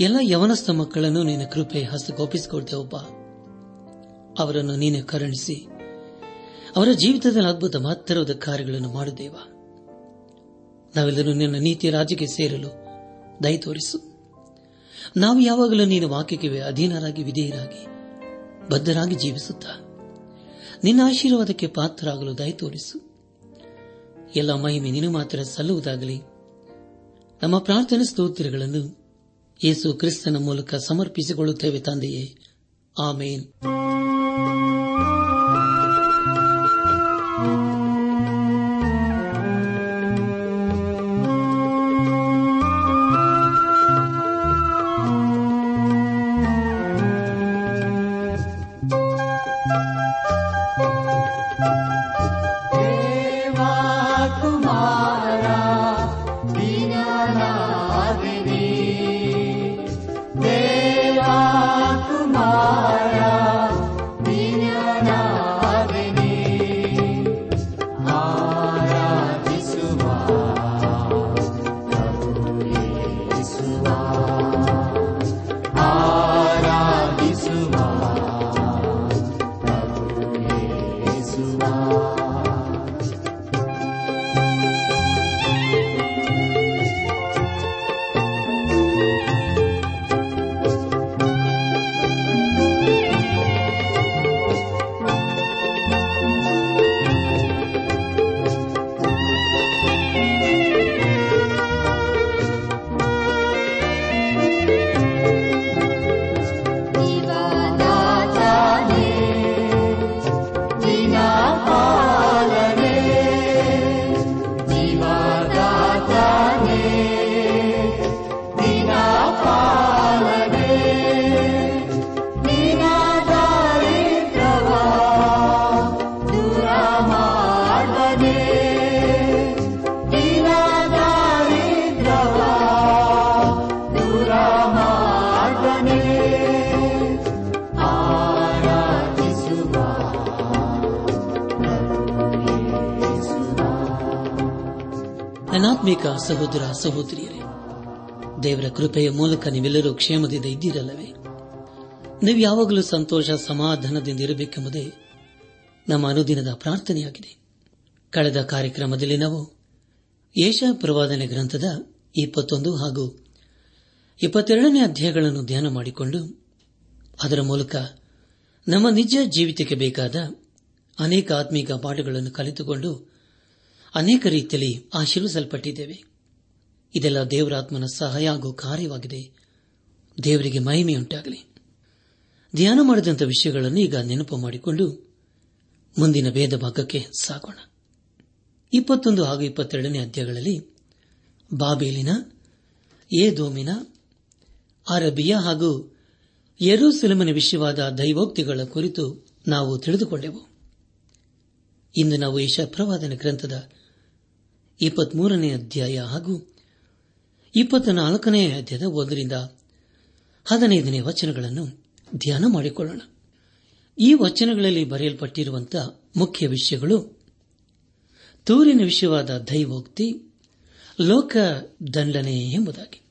ಎಲ್ಲ ಯವನಸ್ಥ ಮಕ್ಕಳನ್ನು ನಿನ್ನ ಕೃಪೆ ಹಸ್ತಗೋಪಿಸಿಕೊಡ್ತೇವಪ್ಪ ಅವರನ್ನು ನೀನೆ ಕರುಣಿಸಿ. ಅವರ ಜೀವಿತದಲ್ಲಿ ಅದ್ಭುತ ಮಹತ್ತರವಾದ ಕಾರ್ಯಗಳನ್ನು ಮಾಡುದೇವ ನಾವೆಲ್ಲರೂ ನಿನ್ನ ನೀತಿ ರಾಜ್ಯಕ್ಕೆ ಸೇರಲು ದಯ ತೋರಿಸು. ನಾವು ಯಾವಾಗಲೂ ನೀನು ವಾಕ್ಯಕ್ಕೆ ಅಧೀನರಾಗಿ, ವಿಧೇಯರಾಗಿ, ಬದ್ಧರಾಗಿ ಜೀವಿಸುತ್ತಾ. ನಿನ್ನ ಆಶೀರ್ವಾದಕ್ಕೆ ಪಾತ್ರರಾಗಲು ದಯ ತೋರಿಸು. ಎಲ್ಲ ಮಹಿಮೆ ನೀನು ಮಾತ್ರ ಸಲ್ಲುವುದಾಗಲಿ. ನಮ್ಮ ಪ್ರಾರ್ಥನೆ ಸ್ತೋತ್ರಗಳನ್ನು ಯೇಸು ಕ್ರಿಸ್ತನ ಮೂಲಕ ಸಮರ್ಪಿಸಿಕೊಳ್ಳುತ್ತೇವೆ ತಂದೆಯೇ. ಆಮೇನ್. ನನ್ನಾತ್ಮಿಕ ಸಹೋದರ ಸಹೋದರಿಯರೇ, ದೇವರ ಕೃಪೆಯ ಮೂಲಕ ನೀವೆಲ್ಲರೂ ಕ್ಷೇಮದಿಂದ ಇದ್ದೀರಲ್ಲವೇ? ನೀವು ಯಾವಾಗಲೂ ಸಂತೋಷ, ಸಮಾಧಾನದಿಂದ ಇರಬೇಕೆಂಬುದೇ ನಮ್ಮ ಅನುದಿನದ ಪ್ರಾರ್ಥನೆಯಾಗಿದೆ. ಕಳೆದ ಕಾರ್ಯಕ್ರಮದಲ್ಲಿ ನಾವು ಏಷ ಪ್ರವಾದನೆ ಗ್ರಂಥದ ಇಪ್ಪತ್ತೊಂದು ಹಾಗೂ ಇಪ್ಪತ್ತೆರಡನೇ ಅಧ್ಯಾಯಗಳನ್ನು ಧ್ಯಾನ ಮಾಡಿಕೊಂಡು ಅದರ ಮೂಲಕ ನಮ್ಮ ನಿಜ ಜೀವಿತಕ್ಕೆ ಬೇಕಾದ ಅನೇಕ ಆತ್ಮೀಕ ಪಾಠಗಳನ್ನು ಕಲಿತುಕೊಂಡು ಅನೇಕ ರೀತಿಯಲ್ಲಿ ಆಶೀರ್ವಿಸಲ್ಪಟ್ಟಿದ್ದೇವೆ. ಇದೆಲ್ಲ ದೇವರಾತ್ಮನ ಸಹಾಯ ಹಾಗೂ ಕಾರ್ಯವಾಗಿದೆ. ದೇವರಿಗೆ ಮಹಿಮೆಯುಂಟಾಗಲಿ. ಧ್ಯಾನ ಮಾಡಿದಂಥ ವಿಷಯಗಳನ್ನು ಈಗ ನೆನಪು ಮಾಡಿಕೊಂಡು ಮುಂದಿನ ಭೇದ ಭಾಗಕ್ಕೆ ಸಾಗೋಣ. ಇಪ್ಪತ್ತೊಂದು ಹಾಗೂ ಇಪ್ಪತ್ತೆರಡನೇ ಅಧ್ಯಾಯಗಳಲ್ಲಿ ಬಾಬೇಲಿನ, ಏದೋಮಿನ, ಅರಬಿಯಾ ಹಾಗೂ ಯರೂಸೆಲಮನ ವಿಷಯವಾದ ದೈವೋಕ್ತಿಗಳ ಕುರಿತು ನಾವು ತಿಳಿದುಕೊಂಡೆವು. ಇಂದು ನಾವು ಯಶಪ್ರವಾದನ ಗ್ರಂಥದ ಇಪ್ಪತ್ಮೂರನೇ ಅಧ್ಯಾಯ ಹಾಗೂ ಇಪ್ಪತ್ತ ನಾಲ್ಕನೇ ಅಧ್ಯಾಯದ ಒಂದರಿಂದ ಹದಿನೈದನೇ ವಚನಗಳನ್ನು ಧ್ಯಾನ ಮಾಡಿಕೊಳ್ಳೋಣ. ಈ ವಚನಗಳಲ್ಲಿ ಬರೆಯಲ್ಪಟ್ಟಿರುವಂತಹ ಮುಖ್ಯ ವಿಷಯಗಳು ತೂರಿನ ವಿಷಯವಾದ ದೈವೋಕ್ತಿ, ಲೋಕ ದಂಡನೆ ಎಂಬುದಾಗಿ.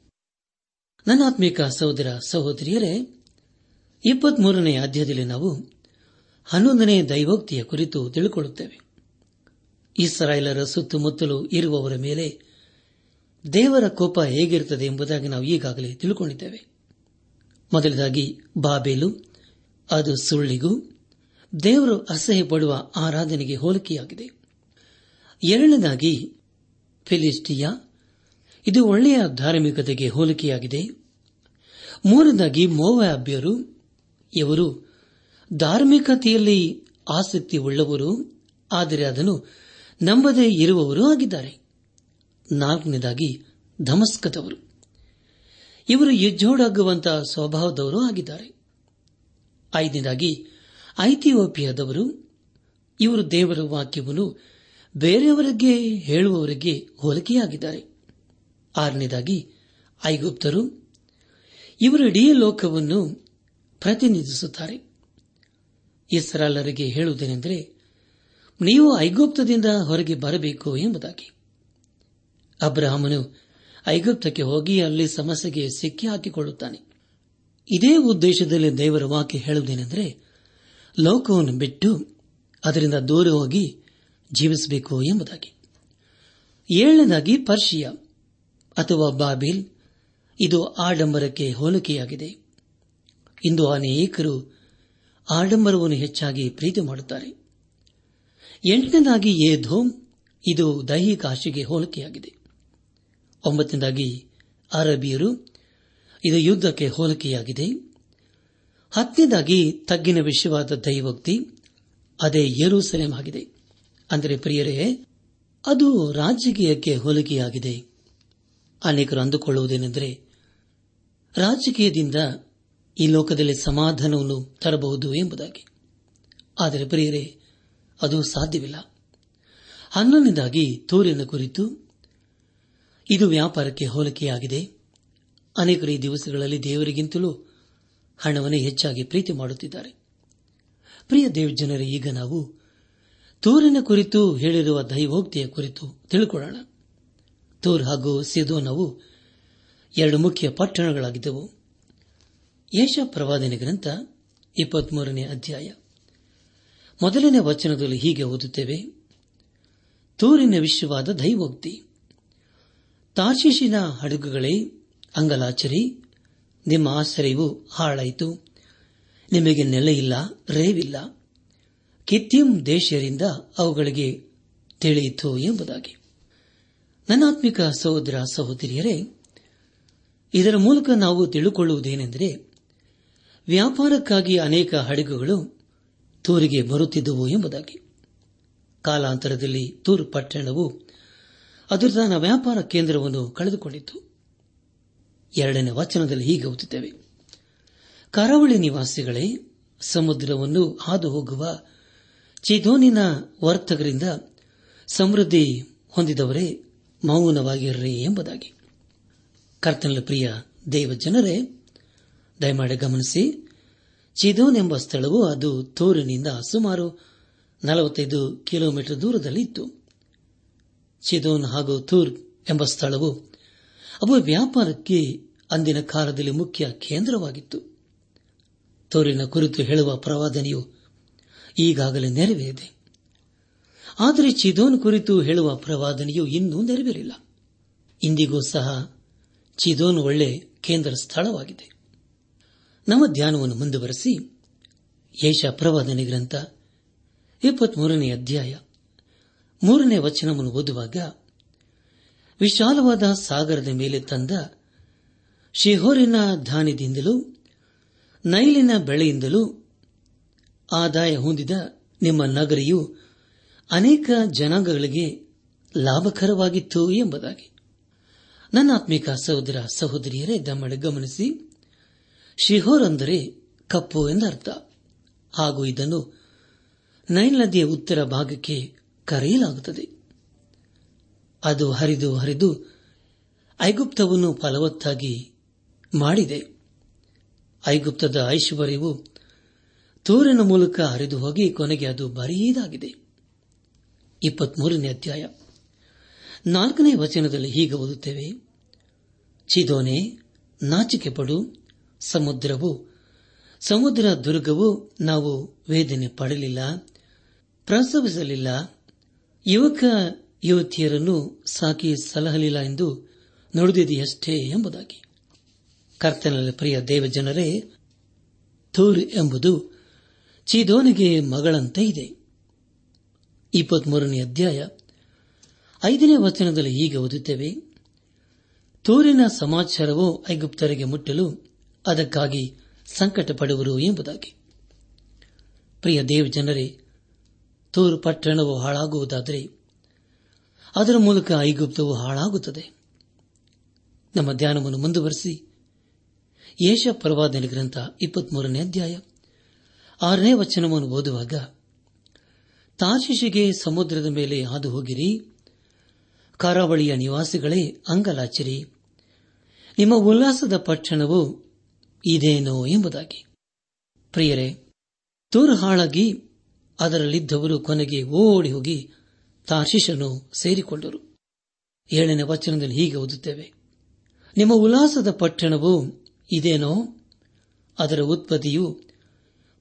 ನನ್ನಾತ್ಮಿಕ ಸಹೋದರ ಸಹೋದರಿಯರೇ, ಇಪ್ಪತ್ಮೂರನೇ ಅಧ್ಯಾಯದಲ್ಲಿ ನಾವು ಹನ್ನೊಂದನೇ ದೈವೋಕ್ತಿಯ ಕುರಿತು ತಿಳಿದುಕೊಳ್ಳುತ್ತೇವೆ ಇಸ್ರಾಯೇಲರ ಸುತ್ತಮುತ್ತಲು ಇರುವವರ ಮೇಲೆ ದೇವರ ಕೋಪ ಹೇಗಿರುತ್ತದೆ ಎಂಬುದಾಗಿ ನಾವು ಈಗಾಗಲೇ ತಿಳ್ಕೊಂಡಿದ್ದೇವೆ. ಮೊದಲದಾಗಿ ಬಾಬೇಲು, ಅದು ಸುಳ್ಳಿಗೂ, ದೇವರು ಅಸಹ್ಯ ಪಡುವ ಆರಾಧನೆಗೆ ಹೋಲಿಕೆಯಾಗಿದೆ. ಎರಡನೇದಾಗಿ ಫಿಲಿಸ್ಟಿಯಾ ಇದು ಒಳ್ಳೆಯ ಧಾರ್ಮಿಕತೆಗೆ ಹೋಲಿಕೆಯಾಗಿದೆ. ಮೂರನೇದಾಗಿ ಮೋವಾಬ್ಯರು, ಇವರು ಧಾರ್ಮಿಕತೆಯಲ್ಲಿ ಆಸಕ್ತಿ ಉಳ್ಳವರು ಆದರೆ ಅದನ್ನು ನಂಬದೇ ಇರುವವರೂ ಆಗಿದ್ದಾರೆ. ನಾಲ್ಕನೇದಾಗಿ ಧಮಸ್ಕದವರು. ಇವರು ಯಜ್ಜೋಡಾಗುವಂತಹ ಸ್ವಭಾವದವರು ಆಗಿದ್ದಾರೆ. ಐದನೇದಾಗಿ ಐತಿಯೋಪಿಯಾದವರು. ಇವರು ದೇವರ ವಾಕ್ಯವನ್ನು ಬೇರೆಯವರಿಗೆ ಹೇಳುವವರಿಗೆ ಹೋಲಿಕೆಯಾಗಿದ್ದಾರೆ. ಆರನೇದಾಗಿ ಐಗುಪ್ತರು. ಇವರು ಇಡೀ ಲೋಕವನ್ನು ಪ್ರತಿನಿಧಿಸುತ್ತಾರೆ. ಇಸ್ರಾಲರಿಗೆ ಹೇಳುವುದೇನೆಂದರೆ ನೀವು ಐಗುಪ್ತದಿಂದ ಹೊರಗೆ ಬರಬೇಕು ಎಂಬುದಾಗಿ. ಅಬ್ರಹಾಮನು ಐಗುಪ್ತಕ್ಕೆ ಹೋಗಿ ಅಲ್ಲಿ ಸಮಸ್ಯೆಗೆ ಸಿಕ್ಕಿ ಹಾಕಿಕೊಳ್ಳುತ್ತಾನೆ. ಇದೇ ಉದ್ದೇಶದಲ್ಲಿ ದೇವರ ವಾಕ್ಯ ಹೇಳುವುದೇನೆಂದರೆ, ಲೋಕವನ್ನು ಬಿಟ್ಟು ಅದರಿಂದ ದೂರ ಹೋಗಿ ಜೀವಿಸಬೇಕು ಎಂಬುದಾಗಿ. ಏಳನೇದಾಗಿ ಪರ್ಷಿಯಾ ಅಥವಾ ಬಾಬಿಲ್, ಇದು ಆಡಂಬರಕ್ಕೆ ಹೋಲಿಕೆಯಾಗಿದೆ. ಇಂದು ಅನೇಕರು ಆಡಂಬರವನ್ನು ಹೆಚ್ಚಾಗಿ ಪ್ರೀತಿ ಮಾಡುತ್ತಾರೆ. ಎಂಟನೇದಾಗಿ ಏಧೋಮ್ ಇದು ದೈಹಿಕ ಆಶೆಗೆ ಹೋಲಿಕೆಯಾಗಿದೆ. ಒಂಬತ್ತನೇದಾಗಿ ಅರಬಿಯರು, ಇದು ಯುದ್ಧಕ್ಕೆ ಹೋಲಿಕೆಯಾಗಿದೆ. ಹತ್ತನೇದಾಗಿ ತಗ್ಗಿನ ವಿಷಯವಾದ ದೈವೋಕ್ತಿ, ಅದೇ ಯರೂಸಲೇಮ್ ಆಗಿದೆ. ಅಂದರೆ ಪ್ರಿಯರೇ, ಅದು ರಾಜಕೀಯಕ್ಕೆ ಹೋಲಿಕೆಯಾಗಿದೆ. ಅನೇಕರು ಅಂದುಕೊಳ್ಳುವುದೇನೆಂದರೆ, ರಾಜಕೀಯದಿಂದ ಈ ಲೋಕದಲ್ಲಿ ಸಮಾಧಾನವನ್ನು ತರಬಹುದು ಎಂಬುದಾಗಿ. ಆದರೆ ಪ್ರಿಯರೇ ಅದು ಸಾಧ್ಯವಿಲ್ಲ. ಹನ್ನೊಂದನೇದಾಗಿ ತೂರಿನ ಕುರಿತು, ಇದು ವ್ಯಾಪಾರಕ್ಕೆ ಹೋಲಿಕೆಯಾಗಿದೆ. ಅನೇಕರು ಈ ದಿವಸಗಳಲ್ಲಿ ದೇವರಿಗಿಂತಲೂ ಹಣವನ್ನೇ ಹೆಚ್ಚಾಗಿ ಪ್ರೀತಿ ಮಾಡುತ್ತಿದ್ದಾರೆ. ಪ್ರಿಯ ದೇವಜನರೇ ಈಗ ನಾವು ತೂರಿನ ಕುರಿತು ಹೇಳಿರುವ ದೈವೋಕ್ತಿಯ ಕುರಿತು ತಿಳ್ಕೊಳ್ಳೋಣ. ತೂರ್ ಹಾಗೂ ಸಿದೋನವು ಎರಡು ಮುಖ್ಯ ಪಟ್ಟಣಗಳಾಗಿದ್ದವು. ಯಶ ಪ್ರವಾದನೆ ಗ್ರಂಥ ಇಪ್ಪತ್ಮೂರನೇ ಅಧ್ಯಾಯ. ಮೊದಲನೇ ವಚನದಲ್ಲಿ ಹೀಗೆ ಓದುತ್ತೇವೆ. ತೂರಿನ ವಿಶ್ವವಾದ ದೈವೋಕ್ತಿ. ತಾರ್ಶಿಶಿನ ಹಡಗುಗಳೇ, ಅಂಗಲಾಚರಿ, ನಿಮ್ಮ ಆಶ್ರಯವು ಹಾಳಾಯಿತು. ನಿಮಗೆ ನೆಲೆಯಿಲ್ಲ, ರೇವಿಲ್ಲ. ಕಿತ್ತಿಂ ದೇಶರಿಂದ ಅವುಗಳಿಗೆ ತಿಳಿಯಿತು ಎಂಬುದಾಗಿ. ನನ್ನಾತ್ಮಿಕ ಸಹೋದರ ಸಹೋದರಿಯರೇ, ಇದರ ಮೂಲಕ ನಾವು ತಿಳುಕೊಳ್ಳುವುದೇನೆಂದರೆ, ವ್ಯಾಪಾರಕ್ಕಾಗಿ ಅನೇಕ ಹಡಗುಗಳು ತೂರಿಗೆ ಬರುತ್ತಿದ್ದುವು ಎಂಬುದಾಗಿ. ಕಾಲಾಂತರದಲ್ಲಿ ತೂರು ಪಟ್ಟಣವು ಅದರ ತನ್ನ ವ್ಯಾಪಾರ ಕೇಂದ್ರವನ್ನು ಕಳೆದುಕೊಂಡಿತು ಎರಡನೇ ವಚನದಲ್ಲಿ ಹೀಗೆ ಓದುತ್ತೇವೆ. ಕರಾವಳಿ ನಿವಾಸಿಗಳೇ, ಸಮುದ್ರವನ್ನು ಹಾದು ಹೋಗುವ ಚಿದೋನಿನ ವರ್ತಕರಿಂದ ಸಮೃದ್ಧಿ ಹೊಂದಿದವರೇ ಮೌನವಾಗಿರ್ರಿ ಎಂಬುದಾಗಿ. ಕರ್ತನ ಪ್ರಿಯ ದೇವ ಜನರೇ ದಯಮಾಡಿ ಗಮನಿಸಿ ಚಿದೋನ್ ಎಂಬ ಸ್ಥಳವು ಅದು ತೋರಿನಿಂದ ಸುಮಾರು ನಲವತ್ತೈದು ಕಿಲೋಮೀಟರ್ ದೂರದಲ್ಲಿತ್ತು. ಚಿದೋನ್ ಹಾಗೂ ತೂರ್ ಎಂಬ ಸ್ಥಳವು ಅವು ವ್ಯಾಪಾರಕ್ಕೆ ಅಂದಿನ ಕಾಲದಲ್ಲಿ ಮುಖ್ಯ ಕೇಂದ್ರವಾಗಿತ್ತು. ತೋರಿನ ಕುರಿತು ಹೇಳುವ ಪ್ರವಾದನೆಯು ಈಗಾಗಲೇ ನೆರವೇರಿದೆ. ಆದರೆ ಚಿದೋನ್ ಕುರಿತು ಹೇಳುವ ಪ್ರವಾದನೆಯು ಇನ್ನೂ ನೆರವೇರಿಲ್ಲ. ಇಂದಿಗೂ ಸಹ ಚಿದೋನ್ ಒಳ್ಳೆ ಕೇಂದ್ರ ಸ್ಥಳವಾಗಿದೆ. ನಮ್ಮ ಧ್ಯಾನವನ್ನು ಮುಂದುವರೆಸಿ ಯೇಷ ಪ್ರವಾದನೆ ಗ್ರಂಥ ಇಪ್ಪತ್ಮೂರನೇ ಅಧ್ಯಾಯ ಮೂರನೇ ವಚನವನ್ನು ಓದುವಾಗ ವಿಶಾಲವಾದ ಸಾಗರದ ಮೇಲೆ ತಂದ ಶಿಹೋರಿನ ಧಾನ್ಯದಿಂದಲೂ ನೈಲಿನ ಬೆಳೆಯಿಂದಲೂ ಆದಾಯ ಹೊಂದಿದ ನಿಮ್ಮ ನಗರಿಯು ಅನೇಕ ಜನಾಂಗಗಳಿಗೆ ಲಾಭಕರವಾಗಿತ್ತು ಎಂಬುದಾಗಿ. ನನ್ನ ಆತ್ಮಿಕ ಸಹೋದರ ಸಹೋದರಿಯರೇ ದಮ್ಮಳೆ ಗಮನಿಸಿ. ಶಿಹೋರ್ ಅಂದರೆ ಕಪ್ಪು ಎಂದರ್ಥ. ಹಾಗೂ ಇದನ್ನು ನೈಲ್ ನದಿಯ ಉತ್ತರ ಭಾಗಕ್ಕೆ ಕರೆಯಲಾಗುತ್ತದೆ. ಅದು ಹರಿದು ಹರಿದು ಐಗುಪ್ತವನ್ನು ಫಲವತ್ತಾಗಿ ಮಾಡಿದೆ. ಐಗುಪ್ತದ ಐಶ್ವರ್ಯವು ತೋರಿನ ಮೂಲಕ ಹರಿದು ಹೋಗಿ ಕೊನೆಗೆ ಅದು ಬರೀದಾಗಿದೆ ಇಪ್ಪತ್ಮೂರನೇ ಅಧ್ಯಾಯ. ನಾಲ್ಕನೇ ವಚನದಲ್ಲಿ ಹೀಗೆ ಓದುತ್ತೇವೆ. ಚಿದೋನೆ ನಾಚಿಕೆ ಪಡು ಸಮುದ್ರವು. ಸಮುದ್ರ ದುರ್ಗವು ನಾವು ವೇದನೆ ಪಡಲಿಲ್ಲ ಪ್ರಸವಿಸಲಿಲ್ಲ ಯುವಕ ಯುವತಿಯರನ್ನು ಸಾಕಿ ಸಲಹಲಿಲ್ಲ ಎಂದು ನುಡಿದಿದೆಯಷ್ಟೇ ಎಂಬುದಾಗಿ. ಕರ್ತನಲ್ಲಿ ಪ್ರಿಯ ದೇವಜನರೇ, ತೂರ್ ಎಂಬುದು ಚಿದೋನಿಗೆ ಮಗಳಂತೆ ಇದೆ. ಇಪ್ಪತ್ಮೂರನೇ ಅಧ್ಯಾಯ. ಐದನೇ ವಚನದಲ್ಲಿ ಈಗ ಓದುತ್ತೇವೆ, ತೂರಿನ ಸಮಾಚಾರವು ಐಗುಪ್ತರಿಗೆ ಮುಟ್ಟಲು ಅದಕ್ಕಾಗಿ ಸಂಕಟ ಪಡುವರು ಎಂಬುದಾಗಿ. ಪ್ರಿಯ ದೇವ ಜನರೇ ತೂರು ಪಟ್ಟಣವು ಹಾಳಾಗುವುದಾದರೆ ಅದರ ಮೂಲಕ ಐಗುಪ್ತವು ಹಾಳಾಗುತ್ತದೆ. ನಮ್ಮ ಧ್ಯಾನವನ್ನು ಮುಂದುವರೆಸಿ. ಯೇಷ ಪರ್ವಾದ ಗ್ರಂಥ ಇಪ್ಪತ್ಮೂರನೇ ಅಧ್ಯಾಯ ಆರನೇ ವಚನವನ್ನು ಓದುವಾಗ ತಾಶಿಶಿಗೆ ಸಮುದ್ರದ ಮೇಲೆ ಹಾದು ಹೋಗಿರಿ ಕರಾವಳಿಯ ನಿವಾಸಿಗಳೇ, ಅಂಗಲಾಚಿರಿ. ನಿಮ್ಮ ಉಲ್ಲಾಸದ ಪಟ್ಟಣವು ಇದೇನೋ ಎಂಬುದಾಗಿ. ಪ್ರಿಯರೇ ತೂರು ಹಾಳಾಗಿ ಅದರಲ್ಲಿದ್ದವರು ಕೊನೆಗೆ ಓಡಿ ಹೋಗಿ ತಾಶಿಷನು ಸೇರಿಕೊಂಡರು. ಏಳನೇ ವಚನದಲ್ಲಿ ಹೀಗೆ ಓದುತ್ತೇವೆ. ನಿಮ್ಮ ಉಲ್ಲಾಸದ ಪಟ್ಟಣವು ಇದೇನೋ? ಅದರ ಉತ್ಪತ್ತಿಯು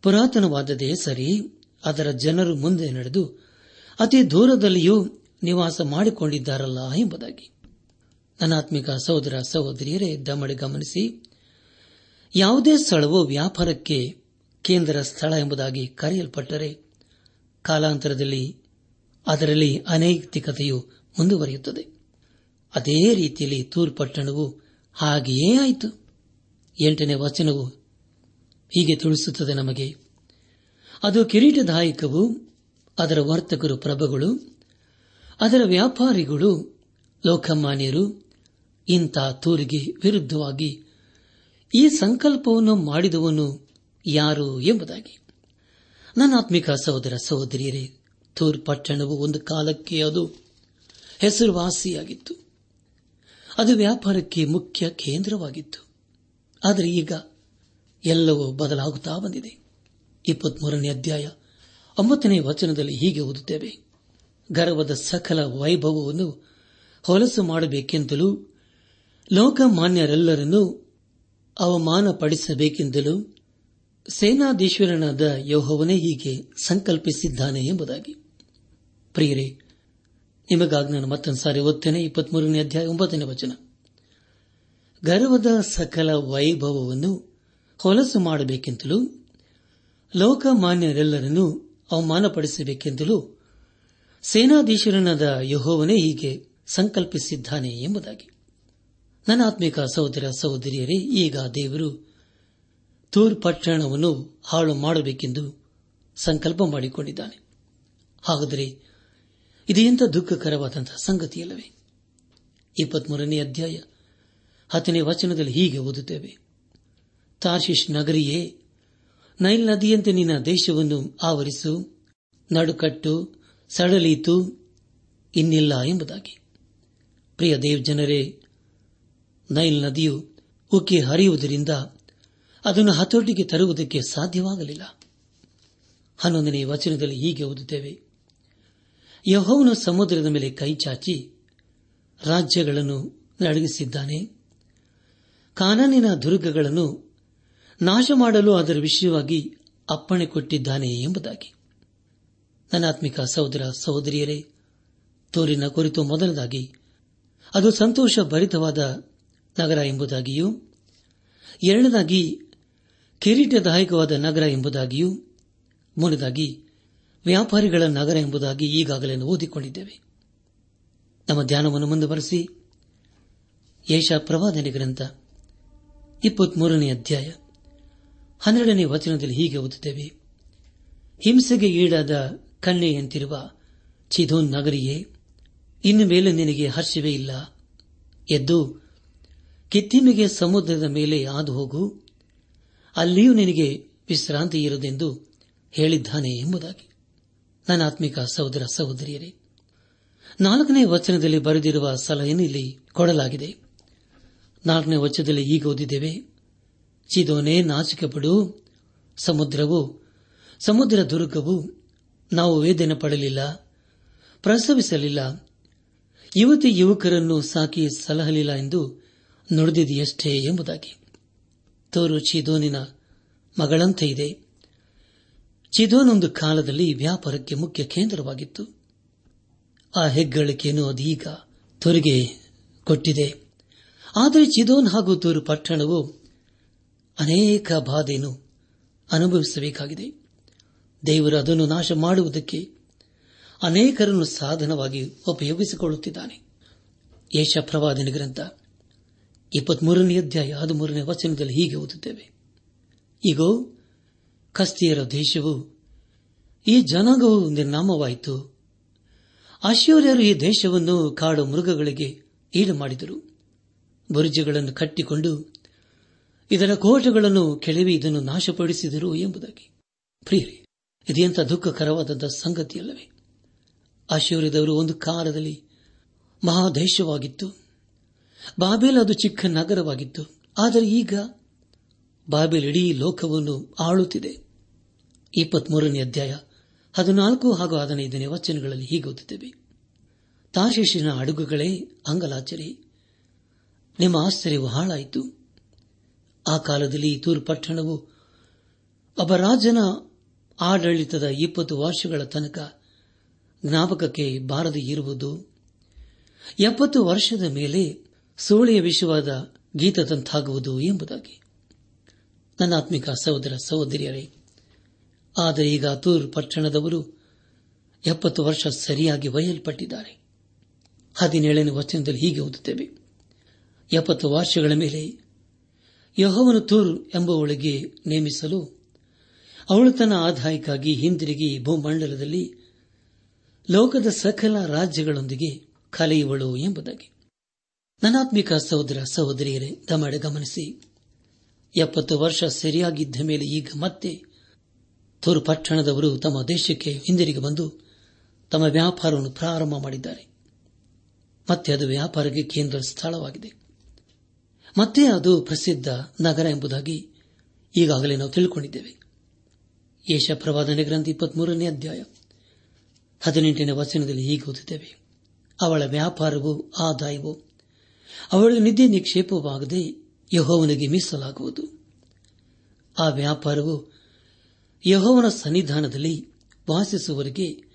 ಪುರಾತನವಾದದೇ ಸರಿ, ಅದರ ಜನರು ಮುಂದೆ ನಡೆದು ಅತಿ ದೂರದಲ್ಲಿಯೂ ನಿವಾಸ ಮಾಡಿಕೊಂಡಿದ್ದಾರಲ್ಲ ಎಂಬುದಾಗಿ. ನನಾತ್ಮಿಕ ಸಹೋದರ ಸಹೋದರಿಯರೇ, ದಮಡಿ ಗಮನಿಸಿ. ಯಾವುದೇ ಸ್ಥಳವು ವ್ಯಾಪಾರಕ್ಕೆ ಕೇಂದ್ರ ಸ್ಥಳ ಎಂಬುದಾಗಿ ಕರೆಯಲ್ಪಟ್ಟರೆ ಕಾಲಾಂತರದಲ್ಲಿ ಅದರಲ್ಲಿ ಅನೈತಿಕತೆಯು ಮುಂದುವರಿಯುತ್ತದೆ. ಅದೇ ರೀತಿಯಲ್ಲಿ ತೂರ್ ಪಟ್ಟಣವು ಹಾಗೆಯೇ ಆಯಿತು. ಎಂಟನೇ ವಚನವು ಹೀಗೆ ತಿಳಿಸುತ್ತದೆ ನಮಗೆ. ಅದು ಕಿರೀಟದಾಯಕವು ಅದರ ವರ್ತಕರು ಪ್ರಭಗಳು, ಅದರ ವ್ಯಾಪಾರಿಗಳು, ಲೋಕಮಾನ್ಯರು ಇಂಥ ತೂರಿಗೆ ವಿರುದ್ಧವಾಗಿ ಈ ಸಂಕಲ್ಪವನ್ನು ಮಾಡಿದವನು ಯಾರು ಎಂಬುದಾಗಿ. ನನ್ನಾತ್ಮಿಕ ಸಹೋದರ ಸಹೋದರಿಯರೇ ತೂರ್ ಪಟ್ಟಣವು ಒಂದು ಕಾಲಕ್ಕೆ ಅದು ಹೆಸರುವಾಸಿಯಾಗಿತ್ತು. ಅದು ವ್ಯಾಪಾರಕ್ಕೆ ಮುಖ್ಯ ಕೇಂದ್ರವಾಗಿತ್ತು. ಆದರೆ ಈಗ ಎಲ್ಲವೂ ಬದಲಾಗುತ್ತಾ ಬಂದಿದೆ. ಇಪ್ಪತ್ಮೂರನೇ ಅಧ್ಯಾಯ ಒಂಬತ್ತನೇ ವಚನದಲ್ಲಿ ಹೀಗೆ ಓದುತ್ತೇವೆ. ಗರ್ವದ ಸಕಲ ವೈಭವವನ್ನು ಹೊಲಸು ಮಾಡಬೇಕೆಂದಲೂ ಲೋಕಮಾನ್ಯರೆಲ್ಲರನ್ನೂ ಅವಮಾನಪಡಿಸಬೇಕೆಂದಲೂ ಸೇನಾಧೀಶ್ವರನಾದ ಯೋಹವನೇ ಹೀಗೆ ಸಂಕಲ್ಪಿಸಿದ್ದಾನೆ ಎಂಬುದಾಗಿ. ಪ್ರಿಯರೇ, ನಿಮಗಾಗಿ ನಾನು ಮತ್ತೊಂದು ಸಾರಿ ಓದ್ತೇನೆ, ಇಪ್ಪತ್ಮೂರನೇ ಅಧ್ಯಾಯ ಒಂಬತ್ತನೇ ವಚನ. ಗರ್ವದ ಸಕಲ ವೈಭವವನ್ನು ಹೊಲಸು ಮಾಡಬೇಕೆಂತಲೂ, ಲೋಕಮಾನ್ಯರೆಲ್ಲರನ್ನೂ ಅವಮಾನಪಡಿಸಬೇಕೆಂದಲೂ ಸೇನಾಧೀಶ್ವರನಾದ ಯಹೋವನೇ ಹೀಗೆ ಸಂಕಲ್ಪಿಸಿದ್ದಾನೆ ಎಂಬುದಾಗಿ. ನನ್ನ ಆತ್ಮಿಕ ಸಹೋದರ ಸಹೋದರಿಯರೇ, ಈಗ ದೇವರು ತೂರ್ ಪಟ್ಟಣವನ್ನು ಹಾಳು ಮಾಡಬೇಕೆಂದು ಸಂಕಲ್ಪ ಮಾಡಿಕೊಂಡಿದ್ದಾನೆ. ಹಾಗಾದರೆ ಇದು ಎಂಥ ದುಃಖಕರವಾದಂತಹ ಸಂಗತಿಯಲ್ಲವೇ? ಇಪ್ಪತ್ಮೂರನೇ ಅಧ್ಯಾಯ ಹತ್ತನೇ ವಚನದಲ್ಲಿ ಹೀಗೆ ಓದುತ್ತೇವೆ. ತಾರ್ಶಿಶ್ ನಗರಿಯೇ, ನೈಲ್ ನದಿಯಂತೆ ನಿನ್ನ ದೇಶವನ್ನು ಆವರಿಸು, ನಡುಕಟ್ಟು, ಸಡಲೀತು ಇನ್ನಿಲ್ಲ ಎಂಬುದಾಗಿ. ಪ್ರಿಯ ದೇವ್ ಜನರೇ ನೈಲ್ ನದಿಯು ಉಕ್ಕಿ ಹರಿಯುವುದರಿಂದ ಅದನ್ನು ಹತೋಟಿಗೆ ತರುವುದಕ್ಕೆ ಸಾಧ್ಯವಾಗಲಿಲ್ಲ. ಹನ್ನೊಂದನೇ ವಚನದಲ್ಲಿ ಹೀಗೆ ಓದುತ್ತೇವೆ. ಯಹೋವನು ಸಮುದ್ರದ ಮೇಲೆ ಕೈಚಾಚಿ ರಾಜ್ಯಗಳನ್ನು ನಡಗಿಸಿದ್ದಾನೆ. ಕಾನೂನಿನ ದುರ್ಗಗಳನ್ನು ನಾಶ ಮಾಡಲು ಅದರ ವಿಷಯವಾಗಿ ಅಪ್ಪಣೆ ಕೊಟ್ಟಿದ್ದಾನೆ ಎಂಬುದಾಗಿ. ನನಾತ್ಮಿಕ ಸಹೋದರ ಸಹೋದರಿಯರೇ, ತೋರಿನ ಕುರಿತು ಮೊದಲದಾಗಿ ಅದು ಸಂತೋಷ ಭರಿತವಾದ ನಗರ ಎಂಬುದಾಗಿಯೂ, ಎರಡನೇದಾಗಿ ಕಿರೀಟದಾಯಕವಾದ ನಗರ ಎಂಬುದಾಗಿಯೂ, ಮೂರನೇದಾಗಿ ವ್ಯಾಪಾರಿಗಳ ನಗರ ಎಂಬುದಾಗಿ ಈಗಾಗಲೇ ಓದಿಕೊಂಡಿದ್ದೇವೆ. ನಮ್ಮ ಧ್ಯಾನವನ್ನು ಮುಂದುವರೆಸಿ ಯೇಷ ಪ್ರವಾದನೆ ಗ್ರಂಥ, ಇಪ್ಪತ್ಮೂರನೇ ಅಧ್ಯಾಯ, ಹನ್ನೆರಡನೇ ವಚನದಲ್ಲಿ ಹೀಗೆ ಓದುತ್ತೇವೆ. ಹಿಂಸೆಗೆ ಈಡಾದ ಕಣ್ಣೆಯಂತಿರುವ ಚಿಧೋನ್ ನಗರಿಯೇ, ಇನ್ನು ಮೇಲೆ ನಿನಗೆ ಹರ್ಷವೇ ಇಲ್ಲ. ಎದ್ದು ಕಿತ್ತಿಮೆಗೆ ಸಮುದ್ರದ ಮೇಲೆ ಹಾದು ಹೋಗು ಅಲ್ಲಿಯೂ ನಿನಗೆ ವಿಶ್ರಾಂತಿ ಇರುವುದೆಂದು ಹೇಳಿದ್ದಾನೆ ಎಂಬುದಾಗಿ. ನನ್ನ ಆತ್ಮಿಕ ಸಹೋದರ ಸಹೋದರಿಯರೇ, ನಾಲ್ಕನೇ ವಚನದಲ್ಲಿ ಬರೆದಿರುವ ಸಲಹೆಯನ್ನು ಇಲ್ಲಿ ಕೊಡಲಾಗಿದೆ. ನಾಲ್ಕನೇ ವಚನದಲ್ಲಿ ಈಗ ಓದಿದ್ದೇವೆ, ಚಿದೋನೆ ನಾಚಿಕೆ ಪಡು ಸಮುದ್ರವು, ಸಮುದ್ರ ದುರ್ಗವು, ನಾವು ವೇದನೆ ಪಡಲಿಲ್ಲ, ಪ್ರಸವಿಸಲಿಲ್ಲ, ಯುವತಿ ಯುವಕರನ್ನು ಸಾಕಿ ಸಲಹಲಿಲ್ಲ ಎಂದು ನುಡಿದಿದೆಯಷ್ಟೇ ಎಂಬುದಾಗಿ. ತೋರು ಚಿದೋನಿನ ಮಗಳಂತೆ ಇದೆ. ಚಿದೋನೊಂದು ಕಾಲದಲ್ಲಿ ವ್ಯಾಪಾರಕ್ಕೆ ಮುಖ್ಯ ಕೇಂದ್ರವಾಗಿತ್ತು. ಆ ಹೆಗ್ಗಳಿಕೆಯನ್ನು ಅದೀಗ ತೊರಿಗೆ ಕೊಟ್ಟಿದೆ. ಆದರೆ ಚಿದೋನ್ ಹಾಗೂ ತೋರು ಪಟ್ಟಣವು ಅನೇಕ ಬಾಧೆಯನ್ನು ಅನುಭವಿಸಬೇಕಾಗಿದೆ. ದೇವರು ಅದನ್ನು ನಾಶ ಮಾಡುವುದಕ್ಕೆ ಅನೇಕರನ್ನು ಸಾಧನವಾಗಿ ಉಪಯೋಗಿಸಿಕೊಳ್ಳುತ್ತಿದ್ದಾನೆ. ಯೇಷ ಗ್ರಂಥ. ಇಪ್ಪತ್ಮೂರನೇ ಅಧ್ಯಾಯ ಹದಿಮೂರನೇ ವಚನದಲ್ಲಿ ಹೀಗೆ ಓದುತ್ತೇವೆ. ಈಗ ಕಸ್ತಿಯರ ದೇಶವು ಈ ಜನಾಂಗವು ನಿರ್ನಾಮವಾಯಿತು ಆಶ್ಚರ್ಯರು ಈ ದೇಶವನ್ನು ಕಾಡು ಮೃಗಗಳಿಗೆ ಈಡು ಮಾಡಿದರು. ಬುರುಜುಗಳನ್ನು ಕಟ್ಟಿಕೊಂಡು ಇದರ ಕೋಟೆಗಳನ್ನು ಕೆಳವಿ ಇದನ್ನು ನಾಶಪಡಿಸಿದರು ಎಂಬುದಾಗಿ. ಪ್ರಿಯರೇ ಇದೆಂಥ ದುಃಖಕರವಾದ ಸಂಗತಿಯಲ್ಲವೇ? ಆಶೂರ್ಯದವರು ಒಂದು ಕಾಲದಲ್ಲಿ ಮಹಾದೇಶವಾಗಿತ್ತು. ಬಾಬೇಲ್ ಅದು ಚಿಕ್ಕ ನಗರವಾಗಿತ್ತು. ಆದರೆ ಈಗ ಬಾಬೆಲ್ ಇಡೀ ಲೋಕವನ್ನು ಆಳುತ್ತಿದೆ. ಇಪ್ಪತ್ಮೂರನೇ ಅಧ್ಯಾಯ, ಹದಿನಾಲ್ಕು ಹಾಗೂ ಹದಿನೈದನೇ ವಚನಗಳಲ್ಲಿ ಹೀಗೆ ಓದುತ್ತೇವೆ. ತಾಶಿಶಿನ ಅಡುಗುಗಳೇ ಅಂಗಲಾಚರಿ. ನಿಮ್ಮ ಆಶ್ಚರ್ಯವು ಹಾಳಾಯಿತು. ಆ ಕಾಲದಲ್ಲಿ ತೂರು ಪಟ್ಟಣವು ಒಬ್ಬ ರಾಜನ ಆಡಳಿತದ ಇಪ್ಪತ್ತು ವರ್ಷಗಳ ತನಕ ಜ್ಞಾಪಕಕ್ಕೆ ಬಾರದೆ ಇರುವುದು. ಎಪ್ಪತ್ತು ವರ್ಷದ ಮೇಲೆ ಸೋಳೆಯ ವಿಷವಾದ ಗೀತದಂತಾಗುವುದು ಎಂಬುದಾಗಿ. ನನ್ನಾತ್ಮಿಕ ಸಹೋದರ ಸಹೋದರಿಯರೇ, ಆದರೆ ಈಗ ತೂರ್ ಪಟ್ಟಣದವರು ಎಪ್ಪತ್ತು ವರ್ಷ ಸರಿಯಾಗಿ ಒಯ್ಯಲ್ಪಟ್ಟಿದ್ದಾರೆ. ಹದಿನೇಳನೇ ವಚನದಲ್ಲಿ ಹೀಗೆ ಓದುತ್ತೇವೆ. ಎಪ್ಪತ್ತು ವರ್ಷಗಳ ಮೇಲೆ ಯಹೋವನು ತೂರ್ ಎಂಬುವಳಿಗೆ ನೇಮಿಸಲು ಅವಳು ತನ್ನ ಆದಾಯಕ್ಕಾಗಿ ಹಿಂದಿರುಗಿ ಭೂಮಂಡಲದಲ್ಲಿ ಲೋಕದ ಸಕಲ ರಾಜ್ಯಗಳೊಂದಿಗೆ ಕಲೆಯುವಳು ಎಂಬುದಾಗಿ. ನನಾತ್ಮಿಕ ಸಹೋದರ ಸಹೋದರಿಯರೇ, ದಮಡ ಗಮನಿಸಿ. ಎಪ್ಪತ್ತು ವರ್ಷ ಸರಿಯಾಗಿದ್ದ ಮೇಲೆ ಈಗ ಮತ್ತೆ ತೂರು ಪಟ್ಟಣದವರು ತಮ್ಮ ದೇಶಕ್ಕೆ ಹಿಂದಿರುಗಿ ಬಂದು ತಮ್ಮ ವ್ಯಾಪಾರವನ್ನು ಪ್ರಾರಂಭ ಮಾಡಿದ್ದಾರೆ. ಮತ್ತೆ ಅದು ವ್ಯಾಪಾರಕ್ಕೆ ಕೇಂದ್ರ ಸ್ಥಳವಾಗಿದೆ. ಮತ್ತೆ ಅದು ಪ್ರಸಿದ್ಧ ನಗರ ಎಂಬುದಾಗಿ ಈಗಾಗಲೇ ನಾವು ತಿಳ್ಕೊಂಡಿದ್ದೇವೆ. ಯೇಷ ಪ್ರವಾದನೆ ಗ್ರಂಥ ಇಪ್ಪತ್ಮೂರನೇ ಅಧ್ಯಾಯ ಹದಿನೆಂಟನೇ ವಚನದಲ್ಲಿ ಹೀಗೆ ಓದುತ್ತೇವೆ. ಅವಳ ವ್ಯಾಪಾರವು, ಆದಾಯವು ಅವಳ ನಿದ್ದೆ ನಿಕ್ಷೇಪವಾಗದೆ ಯಹೋವನಿಗೆ ಮೀಸಲಾಗುವುದು. ಆ ವ್ಯಾಪಾರವು ಯಹೋವನ ಸನ್ನಿಧಾನದಲ್ಲಿ ವಾಸಿಸುವವರಿಗೆ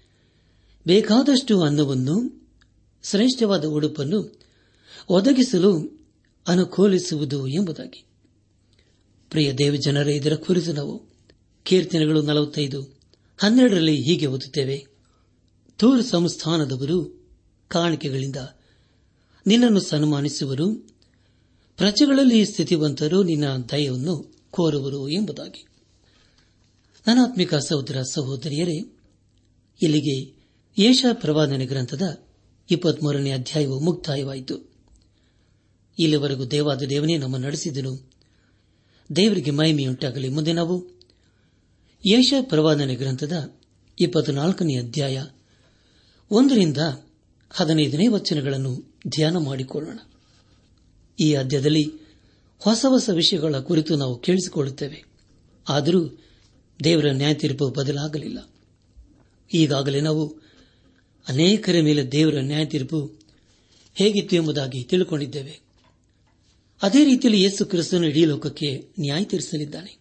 ಬೇಕಾದಷ್ಟು ಅನ್ನವನ್ನು, ಶ್ರೇಷ್ಠವಾದ ಉಡುಪನ್ನು ಒದಗಿಸಲು ಅನುಕೂಲಿಸುವುದು ಎಂಬುದಾಗಿ. ಪ್ರಿಯ ದೇವಜನರೇ ಇದರ ಕುರಿತು ನಾವು ಕೀರ್ತನೆಗಳು ನಲವತ್ತೈದು, ಹನ್ನೆರಡರಲ್ಲಿ ಹೀಗೆ ಓದುತ್ತೇವೆ. ತೂರ್ ಸಂಸ್ಥಾನದವರು ಕಾಣಿಕೆಗಳಿಂದ ನಿನ್ನನ್ನು ಸನ್ಮಾನಿಸುವರು. ಪ್ರಜೆಗಳಲ್ಲಿ ಸ್ಥಿತಿವಂತರು ನಿನ್ನ ದಯವನ್ನು ಕೋರುವರು ಎಂಬುದಾಗಿ. ನನಾತ್ಮಿಕ ಸಹೋದರ ಸಹೋದರಿಯರೇ, ಇಲ್ಲಿಗೆ ಯೇಷ ಪ್ರವಾದನೆ ಗ್ರಂಥದ ಇಪ್ಪತ್ಮೂರನೇ ಅಧ್ಯಾಯವು ಮುಕ್ತಾಯವಾಯಿತು. ಇಲ್ಲಿವರೆಗೂ ದೇವಾದ ದೇವನೇ ನಮ್ಮ ನಡೆಸಿದನು. ದೇವರಿಗೆ ಮಹಿಮೆಯುಂಟಾಗಲಿ. ಮುಂದೆ ನಾವು ಯೇಷ ಪ್ರವಾದನೆ ಗ್ರಂಥದ ಇಪ್ಪತ್ನಾಲ್ಕನೇ ಅಧ್ಯಾಯ ಒಂದರಿಂದ ಹದಿನೈದನೇ ವಚನಗಳನ್ನು ಧ್ಯಾನ ಮಾಡಿಕೊಳ್ಳೋಣ. ಈ ಅಧ್ಯದಲ್ಲಿ ಹೊಸ ಹೊಸ ವಿಷಯಗಳ ಕುರಿತು ನಾವು ಕೇಳಿಸಿಕೊಳ್ಳುತ್ತೇವೆ. ಆದರೂ ದೇವರ ನ್ಯಾಯ ತೀರ್ಪು ಬದಲಾಗಲಿಲ್ಲ. ಈಗಾಗಲೇ ನಾವು ಅನೇಕರ ಮೇಲೆ ದೇವರ ನ್ಯಾಯ ತೀರ್ಪು ಹೇಗಿತ್ತು ಎಂಬುದಾಗಿ ತಿಳ್ಕೊಂಡಿದ್ದೇವೆ. ಅದೇ ರೀತಿಯಲ್ಲಿ ಯೇಸು ಕ್ರಿಸ್ತನು ಇಡೀ ಲೋಕಕ್ಕೆ ನ್ಯಾಯ ತೀರಿಸಲಿದ್ದಾನೆ.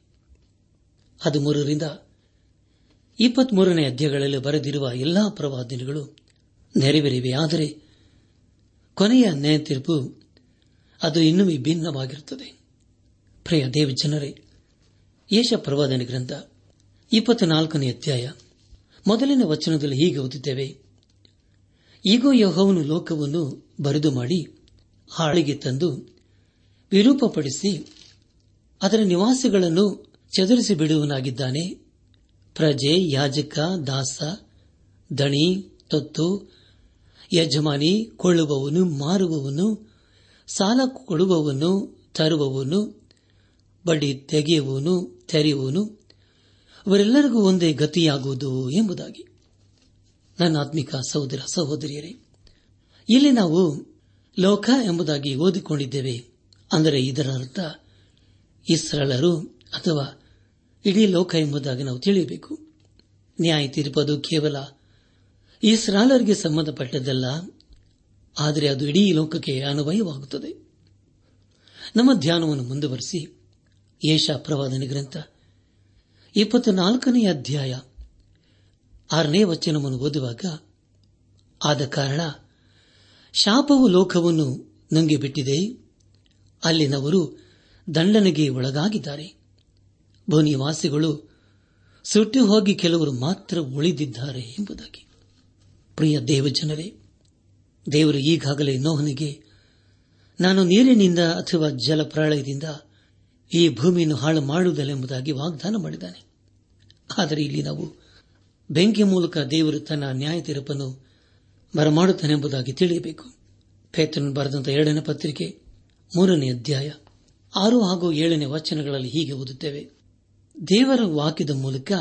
ಹದಿಮೂರರಿಂದ ಇಪ್ಪತ್ಮೂರನೇ ಅಧ್ಯಾಯಗಳಲ್ಲಿ ಬರೆದಿರುವ ಎಲ್ಲಾ ಪ್ರವಾದನೆಗಳು ನೆರವೇರಿವೆ. ಆದರೆ ಕೊನೆಯ ನ್ಯಾಯ ತೀರ್ಪು ಅದು ಇನ್ನೂ ವಿಭಿನ್ನವಾಗಿರುತ್ತದೆ. ಪ್ರಿಯ ದೇವಜನರೇ ಯೇಷ ಪ್ರವಾದನೆ ಗ್ರಂಥ ಇಪ್ಪತ್ನಾಲ್ಕನೇ ಅಧ್ಯಾಯ ಮೊದಲಿನ ವಚನದಲ್ಲಿ ಹೀಗೆ ಓದಿದ್ದೇವೆ. ಈಗೋ ಯಹೋವನು ಲೋಕವನ್ನು ಬರೆದು ಮಾಡಿ ಹಾಳಿಗೆ ತಂದು ವಿರೂಪಪಡಿಸಿ ಅದರ ನಿವಾಸಿಗಳನ್ನು ಚದುರಿಸಿ ಬಿಡುವನಾಗಿದ್ದಾನೆ ಪ್ರಜೆ, ಯಾಜಕ, ದಾಸ, ದಣಿ, ತೊತ್ತು ಯಜಮಾನಿ ಕೊಳ್ಳುವವನು, ಮಾರುವವನು, ಸಾಲ ಕೊಡುವವನು, ತರುವವನು, ಬಡ್ಡಿ ತೆಗೆಯುವನು ತೆರೆಯುವನು ಅವರೆಲ್ಲರಿಗೂ ಒಂದೇ ಗತಿಯಾಗುವುದು ಎಂಬುದಾಗಿ. ನನ್ನ ಆತ್ಮಿಕ ಸಹೋದರ, ಸಹೋದರಿಯರೇ, ಇಲ್ಲಿ ನಾವು ಲೋಕ ಎಂಬುದಾಗಿ ಓದಿಕೊಂಡಿದ್ದೇವೆ. ಅಂದರೆ ಇದರ ಅರ್ಥ ಇಸ್ರಳರು ಅಥವಾ ಇಡೀ ಲೋಕ ಎಂಬುದಾಗಿ ನಾವು ತಿಳಿಯಬೇಕು. ನ್ಯಾಯ ತೀರ್ಪದು ಕೇವಲ ಇಸ್ರಾಲರಿಗೆ ಸಂಬಂಧಪಟ್ಟದ್ದಲ್ಲ, ಆದರೆ ಅದು ಇಡೀ ಲೋಕಕ್ಕೆ ಅನ್ವಯವಾಗುತ್ತದೆ. ನಮ್ಮ ಧ್ಯಾನವನ್ನು ಮುಂದುವರೆಸಿ, ಏಷಾ ಪ್ರವಾದನ ಗ್ರಂಥ, ಇಪ್ಪತ್ನಾಲ್ಕನೇ ಅಧ್ಯಾಯ, ಆರನೇ ವಚನವನ್ನು ಓದುವಾಗ, ಆದ ಕಾರಣ, ಶಾಪವು ಲೋಕವನ್ನು ನಂಗೆ ಬಿಟ್ಟಿದೆ ಅಲ್ಲಿನವರು ದಂಡನೆಗೆ ಒಳಗಾಗಿದ್ದಾರೆ. ಭೂನಿವಾಸಿಗಳು ಸುಟ್ಟು ಹೋಗಿ ಕೆಲವರು ಮಾತ್ರ ಉಳಿದಿದ್ದಾರೆ ಎಂಬುದಾಗಿ. ಪ್ರಿಯ ದೇವಜನರೇ, ದೇವರು ಈಗಾಗಲೇ ನೋಹನಿಗೆ, ನಾನು ನೀರಿನಿಂದ ಅಥವಾ ಜಲಪ್ರಾಳಯದಿಂದ ಈ ಭೂಮಿಯನ್ನು ಹಾಳು ಮಾಡುವುದಿಲ್ಲ ಎಂಬುದಾಗಿ ವಾಗ್ದಾನ ಮಾಡಿದ್ದಾನೆ. ಆದರೆ ಇಲ್ಲಿ ನಾವು ಬೆಂಕಿ ಮೂಲಕ ದೇವರು ತನ್ನ ನ್ಯಾಯ ತೀರ್ಪನ್ನು ಬರಮಾಡುತ್ತಾನೆಂಬುದಾಗಿ ತಿಳಿಯಬೇಕು. ಪೇತನ್ ಬರೆದಂತಹ ಎರಡನೇ ಪತ್ರಿಕೆ, ಮೂರನೇ ಅಧ್ಯಾಯ, ಆರು ಹಾಗೂ ಏಳನೇ ವಚನಗಳಲ್ಲಿ ಹೀಗೆ ಓದುತ್ತೇವೆ. ದೇವರ ವಾಕ್ಯದ ಮೂಲಕ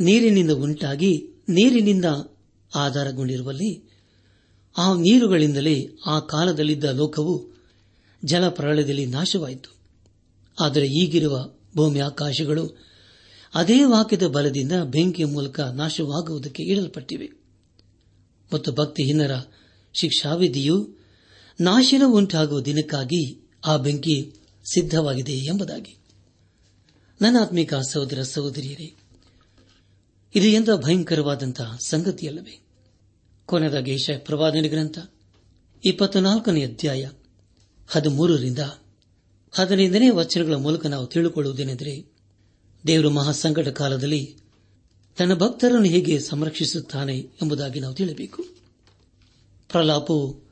ನೀರಿನಿಂದ ಉಂಟಾಗಿ ನೀರಿನಿಂದ ಆಧಾರಗೊಂಡಿರುವಲ್ಲಿ ಆ ನೀರುಗಳಿಂದಲೇ ಆ ಕಾಲದಲ್ಲಿದ್ದ ಲೋಕವು ಜಲಪ್ರಳಯದಲ್ಲಿ ನಾಶವಾಯಿತು. ಆದರೆ ಈಗಿರುವ ಭೂಮಿ ಆಕಾಶಗಳು ಅದೇ ವಾಕ್ಯದ ಬಲದಿಂದ ಬೆಂಕಿಯ ಮೂಲಕ ನಾಶವಾಗುವುದಕ್ಕೆ ಇಡಲ್ಪಟ್ಟಿವೆ. ಮತ್ತು ಭಕ್ತಿಹೀನರ ಶಿಕ್ಷಾವಿಧಿಯು ನಾಶನ ಉಂಟಾಗುವ ದಿನಕ್ಕಾಗಿ ಆ ಬೆಂಕಿ ಸಿದ್ಧವಾಗಿದೆ ಎಂಬುದಾಗಿ. ನನ್ನಾತ್ಮಿಕ ಸಹೋದರ ಸಹೋದರಿಯರೇ, ಇದು ಎಂದ ಭಯಂಕರವಾದಂತಹ ಸಂಗತಿಯಲ್ಲವೇ? ಕೊನೆಯದಾಗಿ ಏಷ ಪ್ರವಾದನೆ ಗ್ರಂಥ ಇಪ್ಪತ್ನಾಲ್ಕನೇ ಅಧ್ಯಾಯ, ಹದಿಮೂರರಿಂದ ಹದಿನೈದನೇ ವಚನಗಳ ಮೂಲಕ ನಾವು ತಿಳಿದುಕೊಳ್ಳುವುದೇನೆಂದರೆ, ದೇವರು ಮಹಾಸಂಕಟ ಕಾಲದಲ್ಲಿ ತನ್ನ ಭಕ್ತರನ್ನು ಹೇಗೆ ಸಂರಕ್ಷಿಸುತ್ತಾನೆ ಎಂಬುದಾಗಿ ನಾವು ತಿಳಿಯಬೇಕು. ಪ್ರಲಾಪವು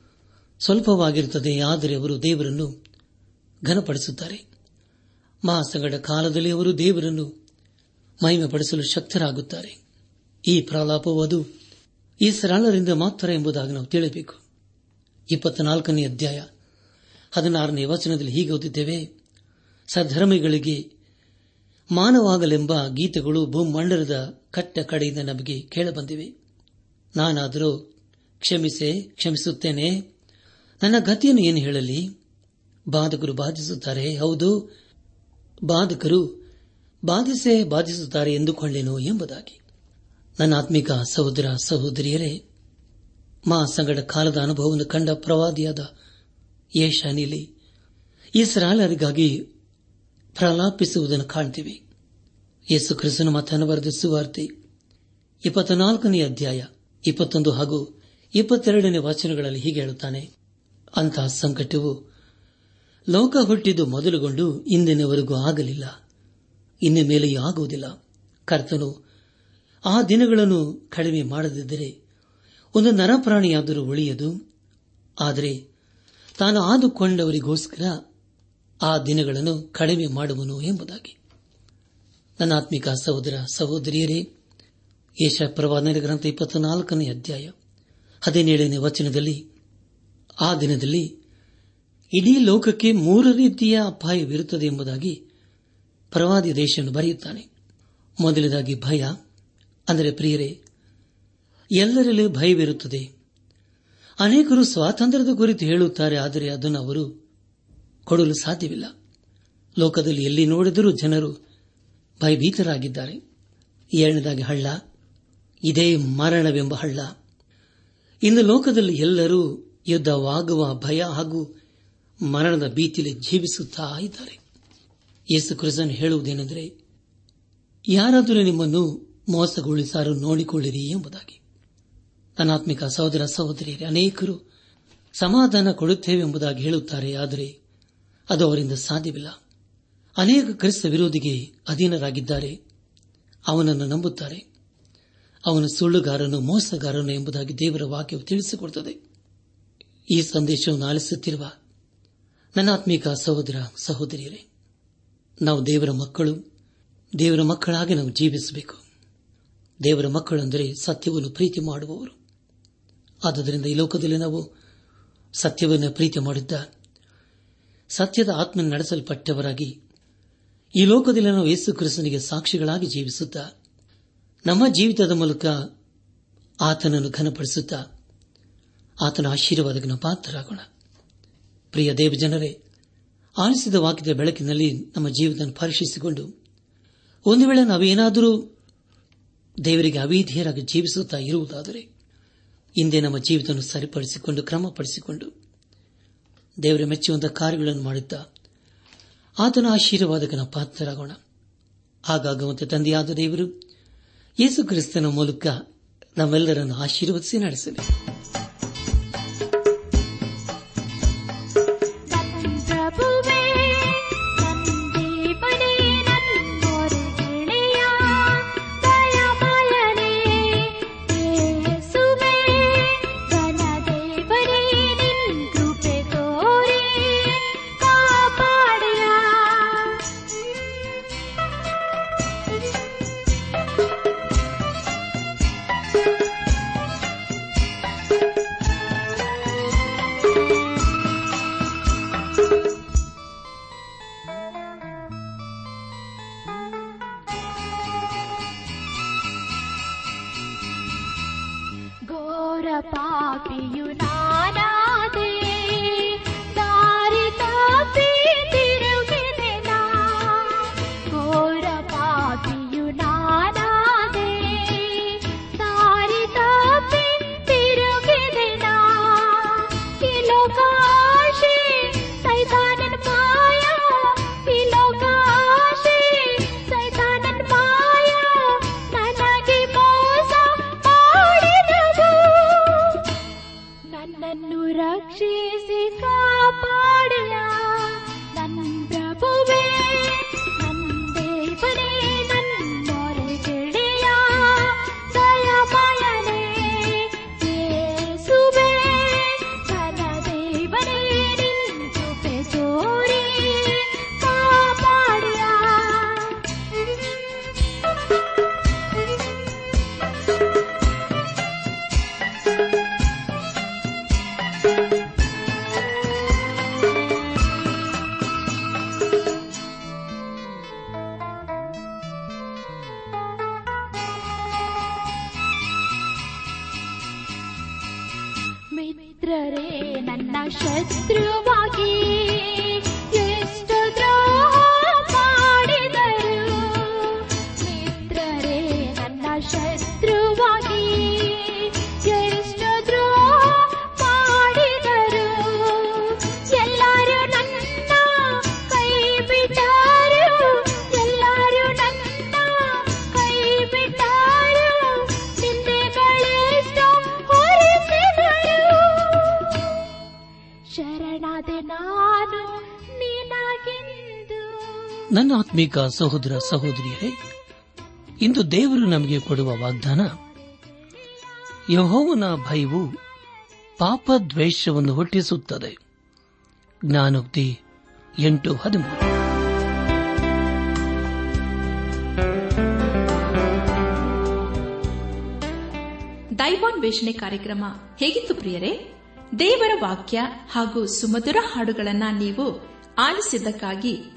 ಸ್ವಲ್ಪವಾಗಿರುತ್ತದೆ, ಆದರೆ ಅವರು ದೇವರನ್ನು ಘನಪಡಿಸುತ್ತಾರೆ. ಮಹಾಸಂಗಡ ಕಾಲದಲ್ಲಿ ಅವರು ದೇವರನ್ನು ಮಹಿಮೆಪಡಿಸಲು ಶಕ್ತರಾಗುತ್ತಾರೆ. ಈ ಪ್ರಲಾಪವು ಅದು ಈ ಸರಳರಿಂದ ಮಾತ್ರ ಎಂಬುದಾಗಿ ನಾವು ತಿಳಿಯಬೇಕು ಇಪ್ಪತ್ನಾಲ್ಕನೇ ಅಧ್ಯಾಯ. ಹದಿನಾರನೇ ವಚನದಲ್ಲಿ ಹೀಗೆ ಓದಿದ್ದೇವೆ. ಸಧರ್ಮಿಗಳಿಗೆ ಮಾನವಾಗಲೆಂಬ ಗೀತೆಗಳು ಭೂಮಂಡಲದ ಕಟ್ಟ ಕಡೆಯಿಂದ ನಮಗೆ ಕೇಳಬಂದಿವೆ. ನಾನಾದರೂ ಕ್ಷಮಿಸೆ, ಕ್ಷಮಿಸುತ್ತೇನೆ. ನನ್ನ ಗತಿಯನ್ನು ಏನು ಹೇಳಲಿ? ಬಾಧಕರು ಬಾಧಿಸುತ್ತಾರೆ. ಹೌದು, ಬಾಧಕರು ಬಾಧಿಸೇ ಬಾಧಿಸುತ್ತಾರೆ ಎಂದುಕೊಳ್ಳೆನು ಎಂಬುದಾಗಿ. ನನ್ನ ಆತ್ಮಿಕ ಸಹೋದರ ಸಹೋದರಿಯರೇ ಮಾ ಸಂಗಡ ಕಾಲದ ಅನುಭವವನ್ನು ಕಂಡ ಪ್ರವಾದಿಯಾದ ಯೇಷಾನಿಲಿ ಇಸ್ರಾಲರಿಗಾಗಿ ಪ್ರಲಾಪಿಸುವುದನ್ನು ಕಾಣ್ತೀವಿ. ಯೇಸು ಕ್ರಿಸ್ತನು ಮತನ ಬರೆದ ಸುವಾರ್ತೆ ಇಪ್ಪತ್ನಾಲ್ಕನೇ ಅಧ್ಯಾಯ, ಇಪ್ಪತ್ತೊಂದು ಹಾಗೂ ಇಪ್ಪತ್ತೆರಡನೇ ವಚನಗಳಲ್ಲಿ ಹೀಗೆ ಹೇಳುತ್ತಾನೆ. ಅಂತಹ ಸಂಕಟವು ಲೋಕ ಹುಟ್ಟಿದ್ದು ಮೊದಲುಗೊಂಡು ಇಂದಿನವರೆಗೂ ಆಗಲಿಲ್ಲ. ಇನ್ನು ಮೇಲೆಯೂ ಆಗುವುದಿಲ್ಲ. ಕರ್ತನು ಆ ದಿನಗಳನ್ನು ಕಡಿಮೆ ಮಾಡದಿದ್ದರೆ ಒಂದು ನರಪ್ರಾಣಿಯಾದರೂ ಉಳಿಯದು. ಆದರೆ ತಾನು ಆದುಕೊಂಡವರಿಗೋಸ್ಕರ ಆ ದಿನಗಳನ್ನು ಕಡಿಮೆ ಮಾಡುವನು ಎಂಬುದಾಗಿ. ನನ್ನಾತ್ಮಿಕ ಸಹೋದರ ಸಹೋದರಿಯರೇ ಯಶ ಪ್ರವಾದನೆ ಗ್ರಂಥ ಇಪ್ಪತ್ನಾಲ್ಕನೇ ಅಧ್ಯಾಯ ಹದಿನೇಳನೇ ವಚನದಲ್ಲಿ, ಆ ದಿನದಲ್ಲಿ ಇಡೀ ಲೋಕಕ್ಕೆ ಮೂರು ರೀತಿಯ ಅಪಾಯವಿರುತ್ತದೆ ಎಂಬುದಾಗಿ ಪ್ರವಾದಿ ದೇಶವನ್ನು ಬರೆಯುತ್ತಾನೆ. ಮೊದಲದಾಗಿ ಭಯ ಅಂದರೆ ಪ್ರಿಯರೇ, ಎಲ್ಲರಲ್ಲೂ ಭಯವಿರುತ್ತದೆ. ಅನೇಕರು ಸ್ವಾತಂತ್ರ್ಯದ ಕುರಿತು ಹೇಳುತ್ತಾರೆ, ಆದರೆ ಅದನ್ನು ಅವರು ಕೊಡಲು ಸಾಧ್ಯವಿಲ್ಲ. ಲೋಕದಲ್ಲಿ ಎಲ್ಲಿ ನೋಡಿದರೂ ಜನರು ಭಯಭೀತರಾಗಿದ್ದಾರೆ. ಎರಡನೇದಾಗಿ ಹಳ್ಳ, ಇದೇ ಮರಣವೆಂಬ ಹಳ್ಳ. ಇಂದು ಲೋಕದಲ್ಲಿ ಎಲ್ಲರೂ ಯುದ್ಧವಾಗುವ ಭಯ ಹಾಗೂ ಮರಣದ ಭೀತಿಯಲ್ಲಿ ಜೀವಿಸುತ್ತಾ ಇದ್ದಾರೆ. ಯೇಸು ಕ್ರಿಸ್ತನ್ ಹೇಳುವುದೇನೆಂದರೆ, ಯಾರಾದರೂ ನಿಮ್ಮನ್ನು ಮೋಸಗೊಳಿಸಾರು ನೋಡಿಕೊಳ್ಳಿರಿ ಎಂಬುದಾಗಿ. ಅನಾತ್ಮಿಕ ಸಹೋದರ ಸಹೋದರಿಯರೇ, ಅನೇಕರು ಸಮಾಧಾನ ಕೊಡುತ್ತೇವೆ ಎಂಬುದಾಗಿ ಹೇಳುತ್ತಾರೆ, ಆದರೆ ಅದು ಅವರಿಂದ ಸಾಧ್ಯವಿಲ್ಲ. ಅನೇಕ ಕ್ರಿಸ್ತ ವಿರೋಧಿಗೆ ಅಧೀನರಾಗಿದ್ದಾರೆ. ಅವನನ್ನು ನಂಬುತ್ತಾರೆ. ಅವನು ಸುಳ್ಳುಗಾರನು, ಮೋಸಗಾರನು ಎಂಬುದಾಗಿ ದೇವರ ವಾಕ್ಯವು ತಿಳಿಸಿಕೊಡುತ್ತದೆ. ಈ ಸಂದೇಶವನ್ನು ಆಲಿಸುತ್ತಿರುವ ನನ್ನಾತ್ಮೀಕ ಸಹೋದರ ಸಹೋದರಿಯರೇ, ನಾವು ದೇವರ ಮಕ್ಕಳು, ದೇವರ ಮಕ್ಕಳಾಗಿ ನಾವು ಜೀವಿಸಬೇಕು. ದೇವರ ಮಕ್ಕಳೆಂದರೆ ಸತ್ಯವನ್ನು ಪ್ರೀತಿ ಮಾಡುವವರು. ಆದ್ದರಿಂದ ಈ ಲೋಕದಲ್ಲಿ ನಾವು ಸತ್ಯವನ್ನು ಪ್ರೀತಿ ಮಾಡಿದ್ದ, ಸತ್ಯದ ಆತ್ಮ ನಡೆಸಲ್ಪಟ್ಟವರಾಗಿ ಈ ಲೋಕದಲ್ಲಿ ನಾವು ಯೇಸು ಕ್ರಿಸ್ತನಿಗೆ ಸಾಕ್ಷಿಗಳಾಗಿ ಜೀವಿಸುತ್ತಾ, ನಮ್ಮ ಜೀವಿತದ ಮೂಲಕ ಆತನನ್ನು ಘನಪಡಿಸುತ್ತ ಆತನ ಆಶೀರ್ವಾದಕ್ಕೆ ನಾವು ಪಾತ್ರರಾಗೋಣ. ಪ್ರಿಯ ದೇವಜನರೇ ಆಲಿಸಿದ ವಾಕ್ಯದ ಬೆಳಕಿನಲ್ಲಿ ನಮ್ಮ ಜೀವಿತ ಪರೀಕ್ಷಿಸಿಕೊಂಡು ಒಂದು ವೇಳೆ ನಾವೇನಾದರೂ ದೇವರಿಗೆ ಅವಿಧಿಯರಾಗಿ ಜೀವಿಸುತ್ತಾ ಇರುವುದಾದರೆ ಇಂದೇ ನಮ್ಮ ಜೀವಿತವನ್ನು ಸರಿಪಡಿಸಿಕೊಂಡು, ಕ್ರಮಪಡಿಸಿಕೊಂಡು ದೇವರ ಮೆಚ್ಚುವಂತಹ ಕಾರ್ಯಗಳನ್ನು ಮಾಡುತ್ತಾ ಆತನ ಆಶೀರ್ವಾದಕನ ಪಾತ್ರರಾಗೋಣ. ಹಾಗಾಗುವಂತೆ ತಂದೆಯಾದ ದೇವರು ಯೇಸು ಕ್ರಿಸ್ತನ ಮೂಲಕ ನಮ್ಮೆಲ್ಲರನ್ನು ಆಶೀರ್ವದಿಸಿ ನಡೆಸಲಿ. పాపియునారా ನನ್ನ ಆತ್ಮೀಕ ಸಹೋದರ ಸಹೋದರಿಯರೇ, ಇಂದು ದೇವರು ನಮಗೆ ಕೊಡುವ ವಾಗ್ದಾನ, ಯಹೋವನ ಭಯವು ಪಾಪ ದ್ವೇಷವನ್ನು ಹುಟ್ಟಿಸುತ್ತದೆ. ಜ್ಞಾನೋಕ್ತಿ ಎಂಟು ಹದಿಮೂರು. ದೈವಾನ್ವೇಷಣೆ ಕಾರ್ಯಕ್ರಮ ಹೇಗಿತ್ತು ಪ್ರಿಯರೇ? ದೇವರ ವಾಕ್ಯ ಹಾಗೂ ಸುಮಧುರ ಹಾಡುಗಳನ್ನ ನೀವು ಆಲಿಸಿದ್ದಕ್ಕಾಗಿ